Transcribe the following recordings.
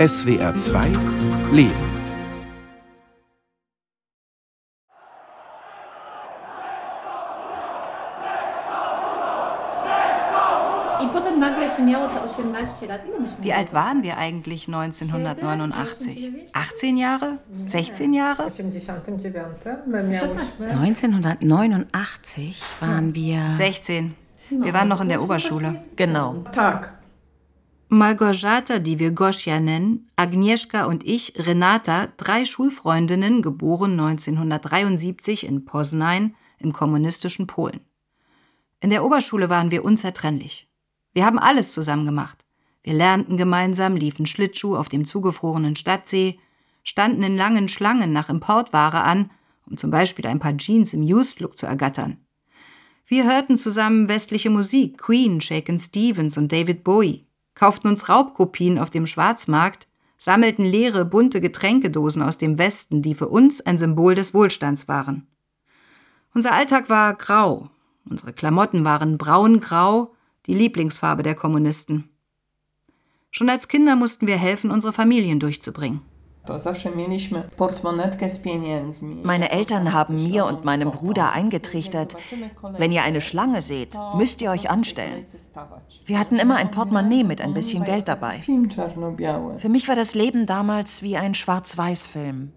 SWR 2 Leben. Wie alt waren wir eigentlich 1989? 18 Jahre? 16 Jahre? 1989 waren wir 16. Wir waren noch in der Oberschule. Genau. Tag. Malgorzata, die wir Gosia nennen, Agnieszka und ich, Renata, drei Schulfreundinnen, geboren 1973 in Poznań im kommunistischen Polen. In der Oberschule waren wir unzertrennlich. Wir haben alles zusammen gemacht. Wir lernten gemeinsam, liefen Schlittschuh auf dem zugefrorenen Stadtsee, standen in langen Schlangen nach Importware an, um zum Beispiel ein paar Jeans im Used-Look zu ergattern. Wir hörten zusammen westliche Musik, Queen, Shaken Stevens und David Bowie, kauften uns Raubkopien auf dem Schwarzmarkt, sammelten leere, bunte Getränkedosen aus dem Westen, die für uns ein Symbol des Wohlstands waren. Unser Alltag war grau, unsere Klamotten waren braungrau, die Lieblingsfarbe der Kommunisten. Schon als Kinder mussten wir helfen, unsere Familien durchzubringen. Meine Eltern haben mir und meinem Bruder eingetrichtert, wenn ihr eine Schlange seht, müsst ihr euch anstellen. Wir hatten immer ein Portemonnaie mit ein bisschen Geld dabei. Für mich war das Leben damals wie ein Schwarz-Weiß-Film.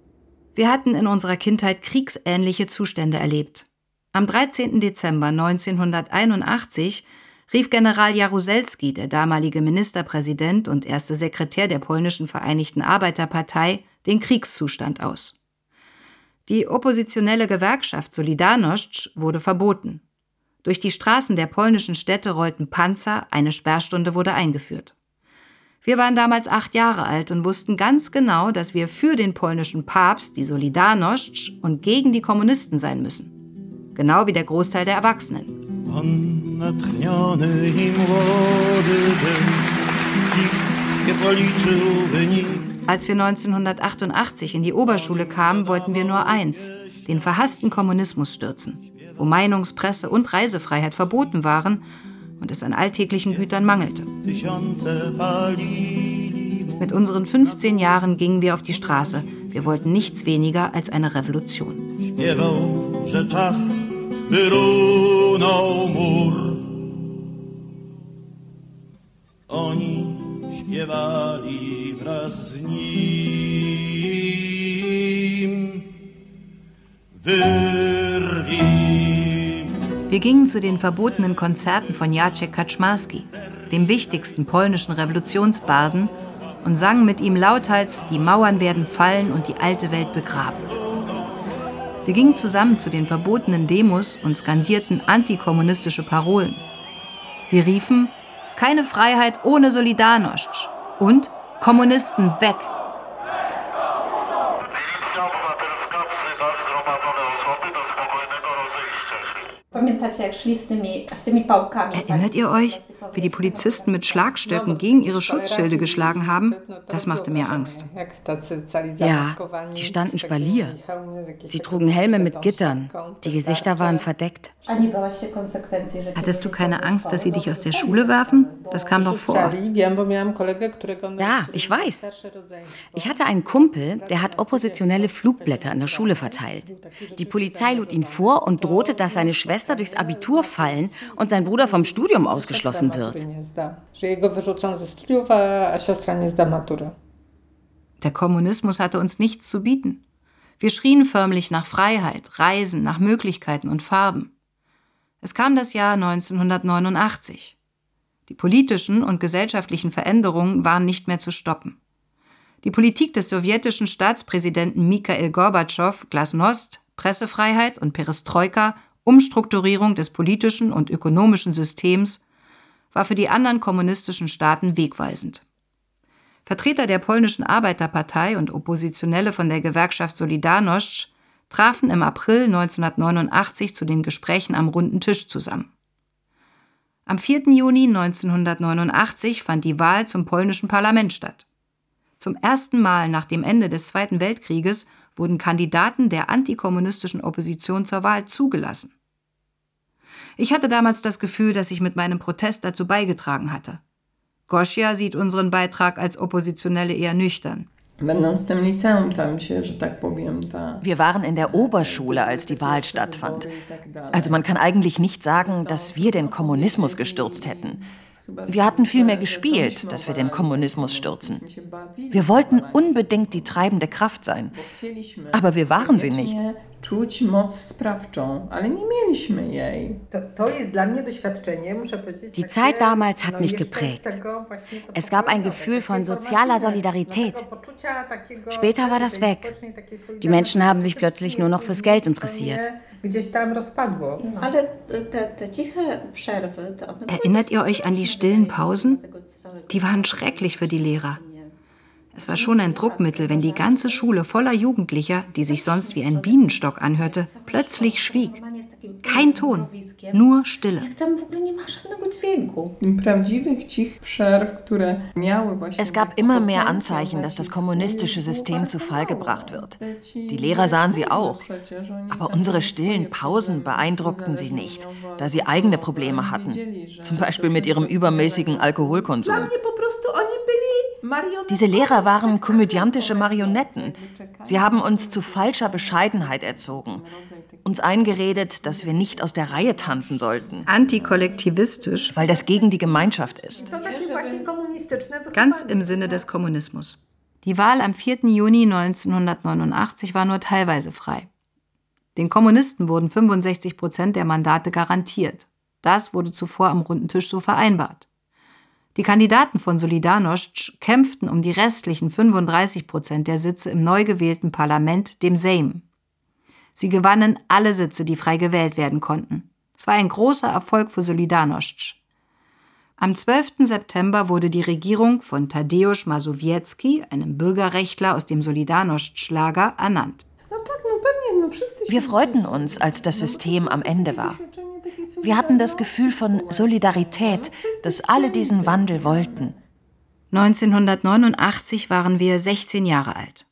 Wir hatten in unserer Kindheit kriegsähnliche Zustände erlebt. Am 13. Dezember 1981 rief General Jaruzelski, der damalige Ministerpräsident und erste Sekretär der polnischen Vereinigten Arbeiterpartei, den Kriegszustand aus. Die oppositionelle Gewerkschaft Solidarność wurde verboten. Durch die Straßen der polnischen Städte rollten Panzer, eine Sperrstunde wurde eingeführt. Wir waren damals acht Jahre alt und wussten ganz genau, dass wir für den polnischen Papst, die Solidarność, und gegen die Kommunisten sein müssen. Genau wie der Großteil der Erwachsenen. Als wir 1988 in die Oberschule kamen, wollten wir nur eins, den verhassten Kommunismus stürzen, wo Meinungs-, Presse- und Reisefreiheit verboten waren und es an alltäglichen Gütern mangelte. Mit unseren 15 Jahren gingen wir auf die Straße. Wir wollten nichts weniger als eine Revolution wyrunął mur. Oni śpiewali wraz z nim. Wir gingen zu den verbotenen Konzerten von Jacek Kaczmarski, dem wichtigsten polnischen Revolutionsbarden, und sangen mit ihm lauthals Die Mauern werden fallen und die alte Welt begraben. Wir gingen zusammen zu den verbotenen Demos und skandierten antikommunistische Parolen. Wir riefen Keine Freiheit ohne Solidarność und Kommunisten weg. Erinnert ihr euch, wie die Polizisten mit Schlagstöcken gegen ihre Schutzschilde geschlagen haben? Das machte mir Angst. Ja, die standen Spalier. Sie trugen Helme mit Gittern. Die Gesichter waren verdeckt. Hattest du keine Angst, dass sie dich aus der Schule werfen? Das kam doch vor. Ja, ich weiß. Ich hatte einen Kumpel, der hat oppositionelle Flugblätter an der Schule verteilt. Die Polizei lud ihn vor und drohte, dass seine Schwester durchs Abitur fallen und sein Bruder vom Studium ausgeschlossen wird. Der Kommunismus hatte uns nichts zu bieten. Wir schrien förmlich nach Freiheit, Reisen, nach Möglichkeiten und Farben. Es kam das Jahr 1989. Die politischen und gesellschaftlichen Veränderungen waren nicht mehr zu stoppen. Die Politik des sowjetischen Staatspräsidenten Mikhail Gorbatschow, Glasnost, Pressefreiheit und Perestroika, Umstrukturierung des politischen und ökonomischen Systems, war für die anderen kommunistischen Staaten wegweisend. Vertreter der polnischen Arbeiterpartei und Oppositionelle von der Gewerkschaft Solidarność trafen im April 1989 zu den Gesprächen am runden Tisch zusammen. Am 4. Juni 1989 fand die Wahl zum polnischen Parlament statt. Zum ersten Mal nach dem Ende des Zweiten Weltkrieges wurden Kandidaten der antikommunistischen Opposition zur Wahl zugelassen. Ich hatte damals das Gefühl, dass ich mit meinem Protest dazu beigetragen hatte. Gosia sieht unseren Beitrag als Oppositionelle eher nüchtern. Wir waren in der Oberschule, als die Wahl stattfand. Also man kann eigentlich nicht sagen, dass wir den Kommunismus gestürzt hätten. Wir hatten vielmehr gespielt, dass wir den Kommunismus stürzen. Wir wollten unbedingt die treibende Kraft sein. Aber wir waren sie nicht. Die Zeit damals hat mich geprägt. Es gab ein Gefühl von sozialer Solidarität. Später war das weg. Die Menschen haben sich plötzlich nur noch fürs Geld interessiert. Erinnert ihr euch an die stillen Pausen? Die waren schrecklich für die Lehrer. Es war schon ein Druckmittel, wenn die ganze Schule voller Jugendlicher, die sich sonst wie ein Bienenstock anhörte, plötzlich schwieg. Kein Ton, nur Stille. Es gab immer mehr Anzeichen, dass das kommunistische System zu Fall gebracht wird. Die Lehrer sahen sie auch. Aber unsere stillen Pausen beeindruckten sie nicht, da sie eigene Probleme hatten. Zum Beispiel mit ihrem übermäßigen Alkoholkonsum. Diese Lehrer waren komödiantische Marionetten. Sie haben uns zu falscher Bescheidenheit erzogen. Uns eingeredet, dass wir nicht aus der Reihe tanzen sollten. Antikollektivistisch. Weil das gegen die Gemeinschaft ist. Ganz im Sinne des Kommunismus. Die Wahl am 4. Juni 1989 war nur teilweise frei. Den Kommunisten wurden 65 Prozent der Mandate garantiert. Das wurde zuvor am runden Tisch so vereinbart. Die Kandidaten von Solidarność kämpften um die restlichen 35 Prozent der Sitze im neu gewählten Parlament, dem Sejm. Sie gewannen alle Sitze, die frei gewählt werden konnten. Es war ein großer Erfolg für Solidarność. Am 12. September wurde die Regierung von Tadeusz Mazowiecki, einem Bürgerrechtler aus dem Solidarność-Schlager, ernannt. Wir freuten uns, als das System am Ende war. Wir hatten das Gefühl von Solidarität, dass alle diesen Wandel wollten. 1989 waren wir 16 Jahre alt.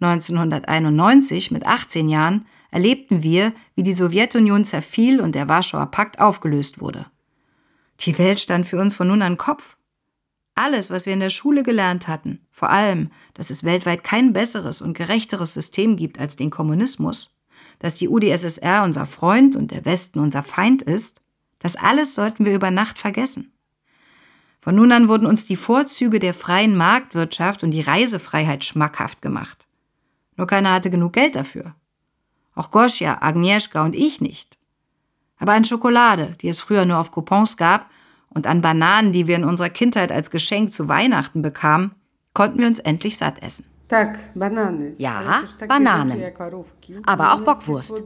1991, mit 18 Jahren, erlebten wir, wie die Sowjetunion zerfiel und der Warschauer Pakt aufgelöst wurde. Die Welt stand für uns von nun an Kopf. Alles, was wir in der Schule gelernt hatten, vor allem, dass es weltweit kein besseres und gerechteres System gibt als den Kommunismus, dass die UdSSR unser Freund und der Westen unser Feind ist, das alles sollten wir über Nacht vergessen. Von nun an wurden uns die Vorzüge der freien Marktwirtschaft und die Reisefreiheit schmackhaft gemacht. Nur keiner hatte genug Geld dafür. Auch Gosia, Agnieszka und ich nicht. Aber an Schokolade, die es früher nur auf Coupons gab, und an Bananen, die wir in unserer Kindheit als Geschenk zu Weihnachten bekamen, konnten wir uns endlich satt essen. Ja, Bananen. Aber auch Bockwurst.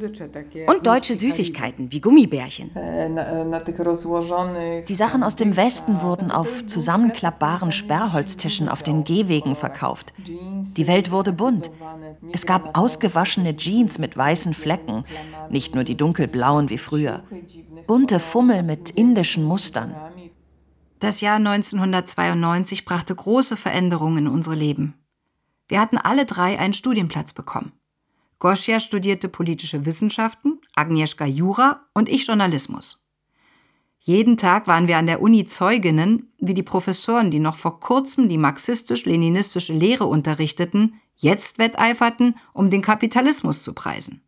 Und deutsche Süßigkeiten wie Gummibärchen. Die Sachen aus dem Westen wurden auf zusammenklappbaren Sperrholztischen auf den Gehwegen verkauft. Die Welt wurde bunt. Es gab ausgewaschene Jeans mit weißen Flecken, nicht nur die dunkelblauen wie früher. Bunte Fummel mit indischen Mustern. Das Jahr 1992 brachte große Veränderungen in unsere Leben. Wir hatten alle drei einen Studienplatz bekommen. Gosia studierte politische Wissenschaften, Agnieszka Jura und ich Journalismus. Jeden Tag waren wir an der Uni Zeuginnen, wie die Professoren, die noch vor kurzem die marxistisch-leninistische Lehre unterrichteten, jetzt wetteiferten, um den Kapitalismus zu preisen.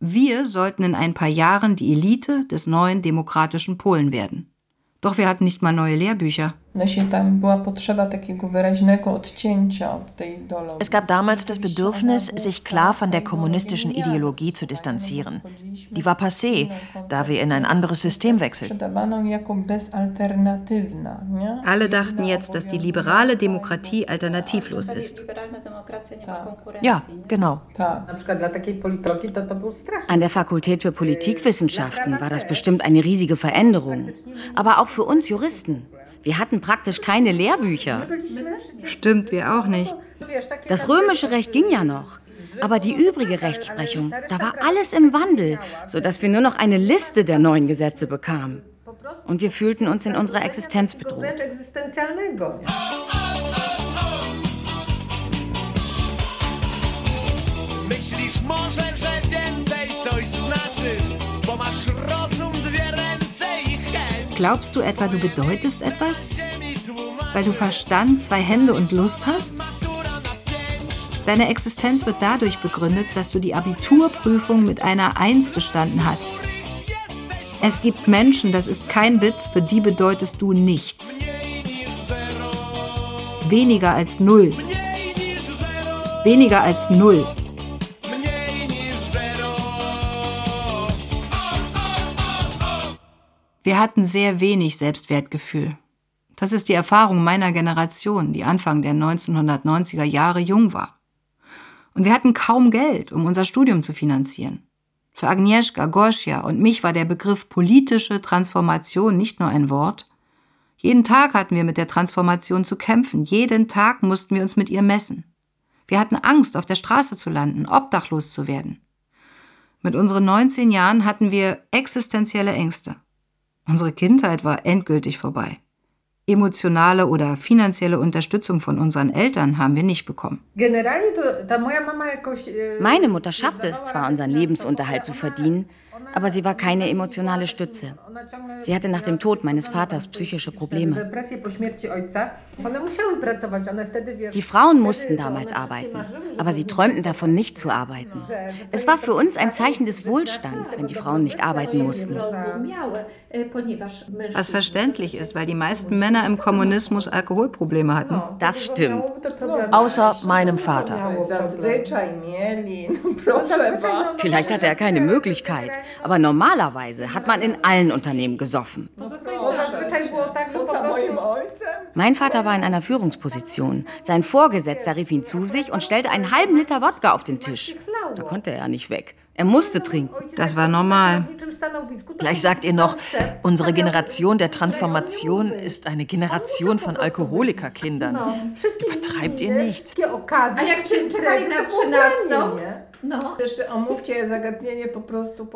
Wir sollten in ein paar Jahren die Elite des neuen demokratischen Polen werden. Doch wir hatten nicht mal neue Lehrbücher. Es gab damals das Bedürfnis, sich klar von der kommunistischen Ideologie zu distanzieren. Die war passé, da wir in ein anderes System wechselten. Alle dachten jetzt, dass die liberale Demokratie alternativlos ist. Ja, genau. An der Fakultät für Politikwissenschaften war das bestimmt eine riesige Veränderung. Aber auch für uns Juristen. Wir hatten praktisch keine Lehrbücher. Stimmt, wir auch nicht. Das römische Recht ging ja noch. Aber die übrige Rechtsprechung, da war alles im Wandel, sodass wir nur noch eine Liste der neuen Gesetze bekamen. Und wir fühlten uns in unserer Existenz bedroht. Myślisz może, że więcej coś znaczysz, bo masz rozum, dwie ręce i Glaubst du etwa, du bedeutest etwas? Weil du Verstand, zwei Hände und Lust hast? Deine Existenz wird dadurch begründet, dass du die Abiturprüfung mit einer Eins bestanden hast. Es gibt Menschen, das ist kein Witz, für die bedeutest du nichts. Weniger als null. Weniger als null. Wir hatten sehr wenig Selbstwertgefühl. Das ist die Erfahrung meiner Generation, die Anfang der 1990er Jahre jung war. Und wir hatten kaum Geld, um unser Studium zu finanzieren. Für Agnieszka, Gosia und mich war der Begriff politische Transformation nicht nur ein Wort. Jeden Tag hatten wir mit der Transformation zu kämpfen. Jeden Tag mussten wir uns mit ihr messen. Wir hatten Angst, auf der Straße zu landen, obdachlos zu werden. Mit unseren 19 Jahren hatten wir existenzielle Ängste. Unsere Kindheit war endgültig vorbei. Emotionale oder finanzielle Unterstützung von unseren Eltern haben wir nicht bekommen. Meine Mutter schaffte es zwar, unseren Lebensunterhalt zu verdienen, aber sie war keine emotionale Stütze. Sie hatte nach dem Tod meines Vaters psychische Probleme. Die Frauen mussten damals arbeiten, aber sie träumten davon, nicht zu arbeiten. Es war für uns ein Zeichen des Wohlstands, wenn die Frauen nicht arbeiten mussten. Was verständlich ist, weil die meisten Männer im Kommunismus Alkoholprobleme hatten. Das stimmt. Außer meinem Vater. Vielleicht hatte er keine Möglichkeit, aber normalerweise hat man in allen Unternehmen gesoffen. Mein Vater war in einer Führungsposition. Sein Vorgesetzter rief ihn zu sich und stellte einen halben Liter Wodka auf den Tisch. Da konnte er nicht weg. Er musste trinken. Das war normal. Gleich sagt ihr noch, unsere Generation der Transformation ist eine Generation von Alkoholikerkindern. Übertreibt ihr nicht?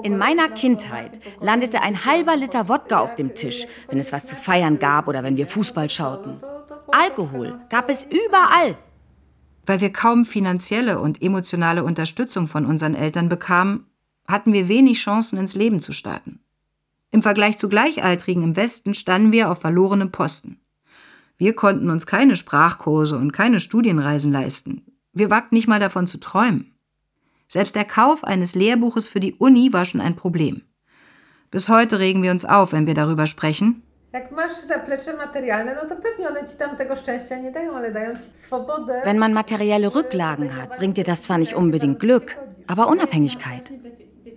In meiner Kindheit landete ein halber Liter Wodka auf dem Tisch, wenn es was zu feiern gab oder wenn wir Fußball schauten. Alkohol gab es überall. Weil wir kaum finanzielle und emotionale Unterstützung von unseren Eltern bekamen, hatten wir wenig Chancen, ins Leben zu starten. Im Vergleich zu Gleichaltrigen im Westen standen wir auf verlorenem Posten. Wir konnten uns keine Sprachkurse und keine Studienreisen leisten. Wir wagten nicht mal davon zu träumen. Selbst der Kauf eines Lehrbuches für die Uni war schon ein Problem. Bis heute regen wir uns auf, wenn wir darüber sprechen, wenn man materielle Rücklagen hat, bringt dir das zwar nicht unbedingt Glück, aber Unabhängigkeit.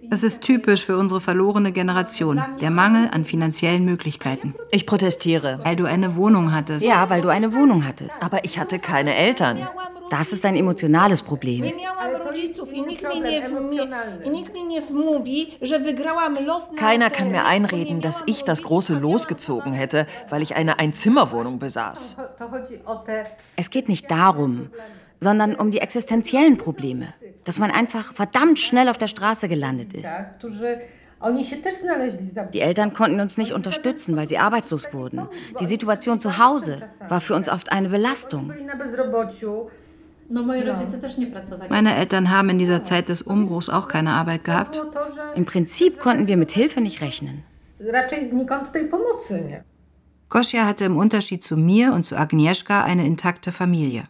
Es ist typisch für unsere verlorene Generation, der Mangel an finanziellen Möglichkeiten. Ich protestiere. Weil du eine Wohnung hattest. Ja, weil du eine Wohnung hattest. Aber ich hatte keine Eltern. Das ist ein emotionales Problem. Keiner kann mir einreden, dass ich das große Los gezogen hätte, weil ich eine Einzimmerwohnung besaß. Es geht nicht darum, sondern um die existenziellen Probleme, dass man einfach verdammt schnell auf der Straße gelandet ist. Die Eltern konnten uns nicht unterstützen, weil sie arbeitslos wurden. Die Situation zu Hause war für uns oft eine Belastung. Meine Eltern haben in dieser Zeit des Umbruchs auch keine Arbeit gehabt. Im Prinzip konnten wir mit Hilfe nicht rechnen. Gosia hatte im Unterschied zu mir und zu Agnieszka eine intakte Familie.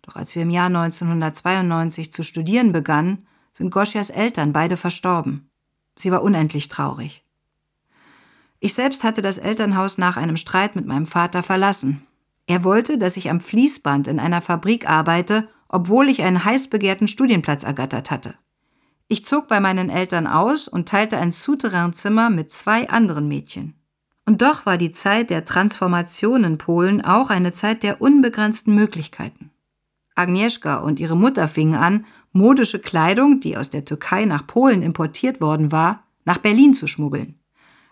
Doch als wir im Jahr 1992 zu studieren begannen, sind Gosias Eltern beide verstorben. Sie war unendlich traurig. Ich selbst hatte das Elternhaus nach einem Streit mit meinem Vater verlassen. Er wollte, dass ich am Fließband in einer Fabrik arbeite, obwohl ich einen heiß begehrten Studienplatz ergattert hatte. Ich zog bei meinen Eltern aus und teilte ein Souterrainzimmer mit zwei anderen Mädchen. Und doch war die Zeit der Transformation in Polen auch eine Zeit der unbegrenzten Möglichkeiten. Agnieszka und ihre Mutter fingen an, modische Kleidung, die aus der Türkei nach Polen importiert worden war, nach Berlin zu schmuggeln.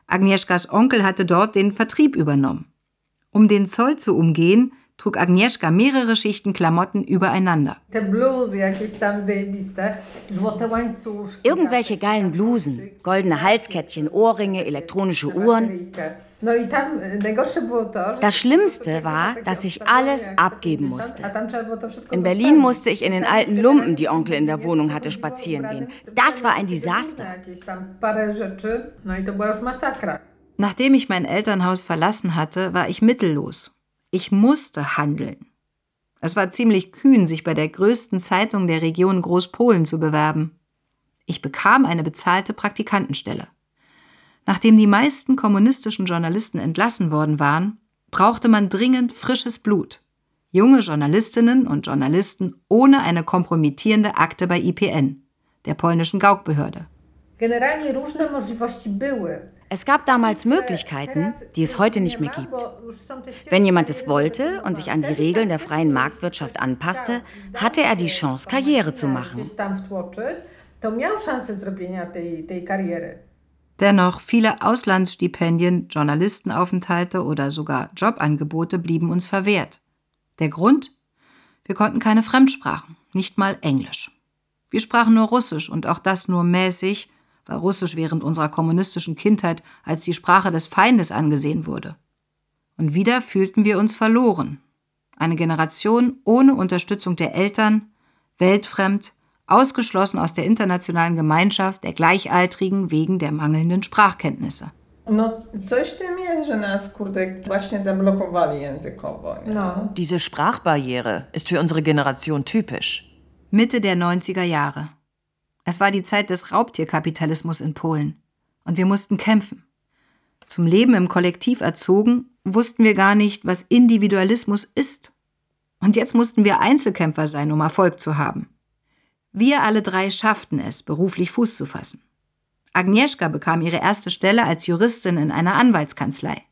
Agnieszkas Onkel hatte dort den Vertrieb übernommen. Um den Zoll zu umgehen, trug Agnieszka mehrere Schichten Klamotten übereinander. Irgendwelche geilen Blusen, goldene Halskettchen, Ohrringe, elektronische Uhren. Das Schlimmste war, dass ich alles abgeben musste. In Berlin musste ich in den alten Lumpen, die Onkel in der Wohnung hatte, spazieren gehen. Das war ein Desaster. Nachdem ich mein Elternhaus verlassen hatte, war ich mittellos. Ich musste handeln. Es war ziemlich kühn, sich bei der größten Zeitung der Region Großpolen zu bewerben. Ich bekam eine bezahlte Praktikantenstelle. Nachdem die meisten kommunistischen Journalisten entlassen worden waren, brauchte man dringend frisches Blut. Junge Journalistinnen und Journalisten ohne eine kompromittierende Akte bei IPN, der polnischen Gaukbehörde. Es gab damals Möglichkeiten, die es heute nicht mehr gibt. Wenn jemand es wollte und sich an die Regeln der freien Marktwirtschaft anpasste, hatte er die Chance, Karriere zu machen. Dennoch, viele Auslandsstipendien, Journalistenaufenthalte oder sogar Jobangebote blieben uns verwehrt. Der Grund? Wir konnten keine Fremdsprachen, nicht mal Englisch. Wir sprachen nur Russisch und auch das nur mäßig, weil Russisch während unserer kommunistischen Kindheit als die Sprache des Feindes angesehen wurde. Und wieder fühlten wir uns verloren. Eine Generation ohne Unterstützung der Eltern, weltfremd, ausgeschlossen aus der internationalen Gemeinschaft der Gleichaltrigen wegen der mangelnden Sprachkenntnisse. Diese Sprachbarriere ist für unsere Generation typisch. Mitte der 90er Jahre. Es war die Zeit des Raubtierkapitalismus in Polen. Und wir mussten kämpfen. Zum Leben im Kollektiv erzogen, wussten wir gar nicht, was Individualismus ist. Und jetzt mussten wir Einzelkämpfer sein, um Erfolg zu haben. Wir alle drei schafften es, beruflich Fuß zu fassen. Agnieszka bekam ihre erste Stelle als Juristin in einer Anwaltskanzlei.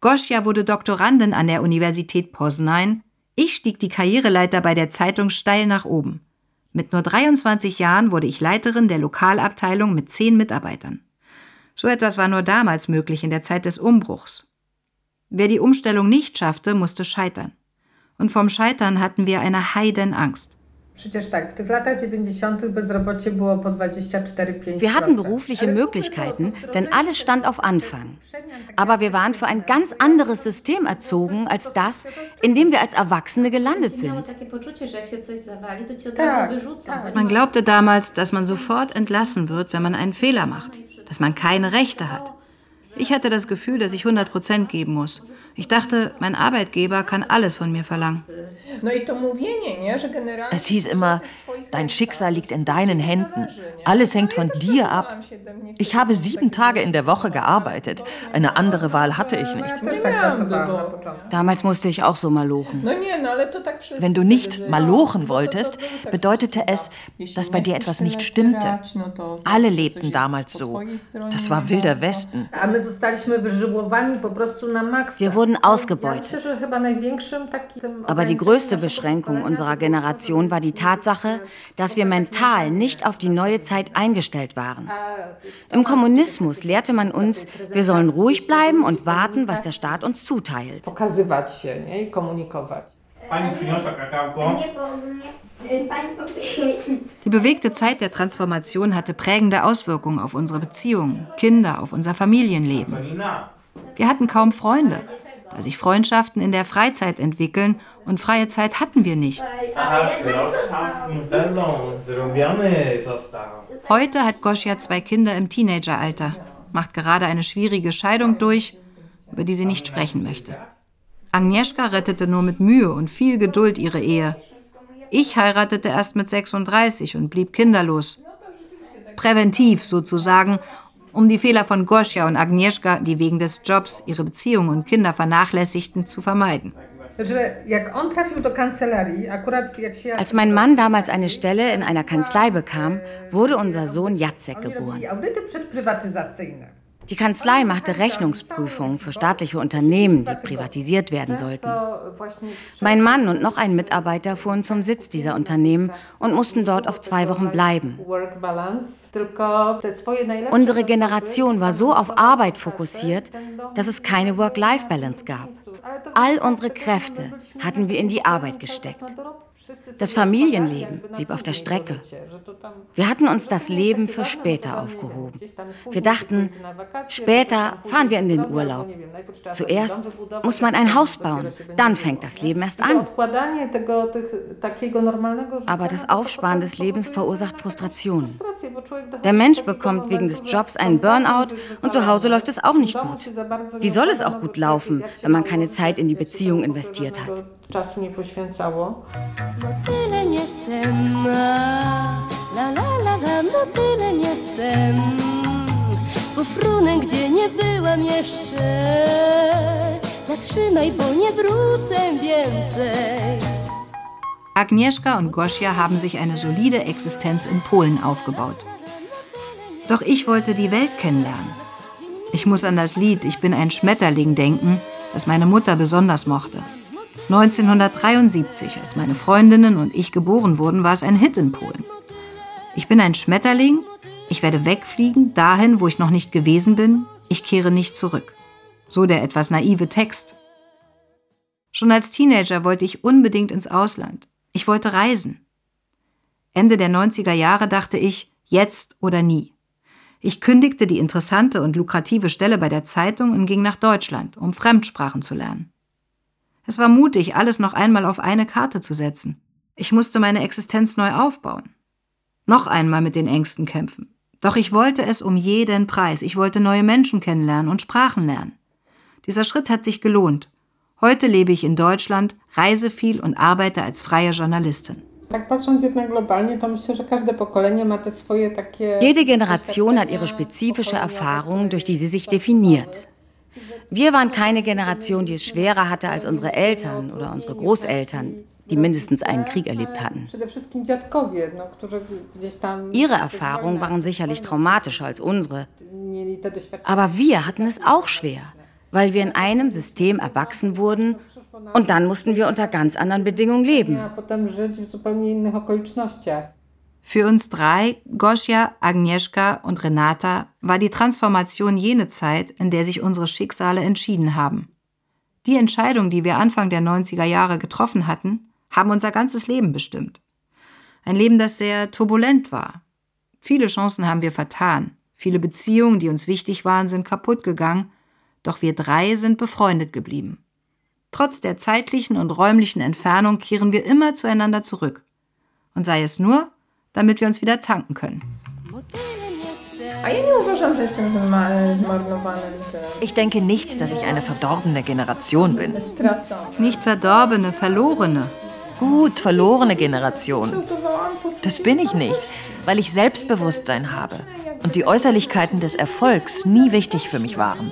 Gosia wurde Doktorandin an der Universität Poznań. Ich stieg die Karriereleiter bei der Zeitung steil nach oben. Mit nur 23 Jahren wurde ich Leiterin der Lokalabteilung mit zehn Mitarbeitern. So etwas war nur damals möglich in der Zeit des Umbruchs. Wer die Umstellung nicht schaffte, musste scheitern. Und vom Scheitern hatten wir eine Heidenangst. Wir hatten berufliche Möglichkeiten, denn alles stand auf Anfang. Aber wir waren für ein ganz anderes System erzogen als das, in dem wir als Erwachsene gelandet sind. Man glaubte damals, dass man sofort entlassen wird, wenn man einen Fehler macht, dass man keine Rechte hat. Ich hatte das Gefühl, dass ich 100 Prozent geben muss. Ich dachte, mein Arbeitgeber kann alles von mir verlangen. Es hieß immer, dein Schicksal liegt in deinen Händen. Alles hängt von dir ab. Ich habe sieben Tage in der Woche gearbeitet. Eine andere Wahl hatte ich nicht. Damals musste ich auch so malochen. Wenn du nicht malochen wolltest, bedeutete es, dass bei dir etwas nicht stimmte. Alle lebten damals so. Das war wilder Westen. Wir wurden ausgebeutet. Aber die größte Beschränkung unserer Generation war die Tatsache, dass wir mental nicht auf die neue Zeit eingestellt waren. Im Kommunismus lehrte man uns, wir sollen ruhig bleiben und warten, was der Staat uns zuteilt. Die bewegte Zeit der Transformation hatte prägende Auswirkungen auf unsere Beziehungen, Kinder, auf unser Familienleben. Wir hatten kaum Freunde, da sich Freundschaften in der Freizeit entwickeln und freie Zeit hatten wir nicht. Heute hat Gosia zwei Kinder im Teenageralter, macht gerade eine schwierige Scheidung durch, über die sie nicht sprechen möchte. Agnieszka rettete nur mit Mühe und viel Geduld ihre Ehe. Ich heiratete erst mit 36 und blieb kinderlos. Präventiv sozusagen, um die Fehler von Gosia und Agnieszka, die wegen des Jobs ihre Beziehungen und Kinder vernachlässigten, zu vermeiden. Als mein Mann damals eine Stelle in einer Kanzlei bekam, wurde unser Sohn Jacek geboren. Die Kanzlei machte Rechnungsprüfungen für staatliche Unternehmen, die privatisiert werden sollten. Mein Mann und noch ein Mitarbeiter fuhren zum Sitz dieser Unternehmen und mussten dort auf zwei Wochen bleiben. Unsere Generation war so auf Arbeit fokussiert, dass es keine Work-Life-Balance gab. All unsere Kräfte hatten wir in die Arbeit gesteckt. Das Familienleben blieb auf der Strecke. Wir hatten uns das Leben für später aufgehoben. Wir dachten, Später fahren wir in den Urlaub. Zuerst muss man ein Haus bauen, dann fängt das Leben erst an. Aber das Aufsparen des Lebens verursacht Frustration. Der Mensch bekommt wegen des Jobs einen Burnout und zu Hause läuft es auch nicht gut. Wie soll es auch gut laufen, wenn man keine Zeit in die Beziehung investiert hat? La la la la, motylem jestem Pofrunem, gdzie nie byłam jeszcze Zatrzymaj, bo nie wrócę więcej Agnieszka und Gosia haben sich eine solide Existenz in Polen aufgebaut. Doch ich wollte die Welt kennenlernen. Ich muss an das Lied Ich bin ein Schmetterling denken, das meine Mutter besonders mochte. 1973, als meine Freundinnen und ich geboren wurden, war es ein Hit in Polen. Ich bin ein Schmetterling, ich werde wegfliegen, dahin, wo ich noch nicht gewesen bin, ich kehre nicht zurück. So der etwas naive Text. Schon als Teenager wollte ich unbedingt ins Ausland. Ich wollte reisen. Ende der 90er Jahre dachte ich, jetzt oder nie. Ich kündigte die interessante und lukrative Stelle bei der Zeitung und ging nach Deutschland, um Fremdsprachen zu lernen. Es war mutig, alles noch einmal auf eine Karte zu setzen. Ich musste meine Existenz neu aufbauen noch einmal mit den Ängsten kämpfen. Doch ich wollte es um jeden Preis. Ich wollte neue Menschen kennenlernen und Sprachen lernen. Dieser Schritt hat sich gelohnt. Heute lebe ich in Deutschland, reise viel und arbeite als freie Journalistin. Jede Generation hat ihre spezifische Erfahrung, durch die sie sich definiert. Wir waren keine Generation, die es schwerer hatte als unsere Eltern oder unsere Großeltern die mindestens einen Krieg erlebt hatten. Ihre Erfahrungen waren sicherlich traumatischer als unsere. Aber wir hatten es auch schwer, weil wir in einem System erwachsen wurden und dann mussten wir unter ganz anderen Bedingungen leben. Für uns drei, Gosia, Agnieszka und Renata, war die Transformation jene Zeit, in der sich unsere Schicksale entschieden haben. Die Entscheidung, die wir Anfang der 90er Jahre getroffen hatten, haben unser ganzes Leben bestimmt. Ein Leben, das sehr turbulent war. Viele Chancen haben wir vertan. Viele Beziehungen, die uns wichtig waren, sind kaputt gegangen. Doch wir drei sind befreundet geblieben. Trotz der zeitlichen und räumlichen Entfernung kehren wir immer zueinander zurück. Und sei es nur, damit wir uns wieder zanken können. Ich denke nicht, dass ich eine verdorbene Generation bin. Nicht verdorbene, verlorene gut verlorene Generation. Das bin ich nicht, weil ich Selbstbewusstsein habe und die Äußerlichkeiten des Erfolgs nie wichtig für mich waren.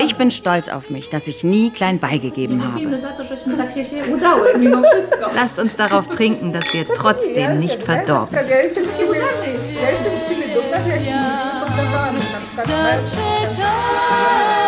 Ich bin stolz auf mich, dass ich nie klein beigegeben habe. Lasst uns darauf trinken, dass wir trotzdem nicht verdorben sind. Ja.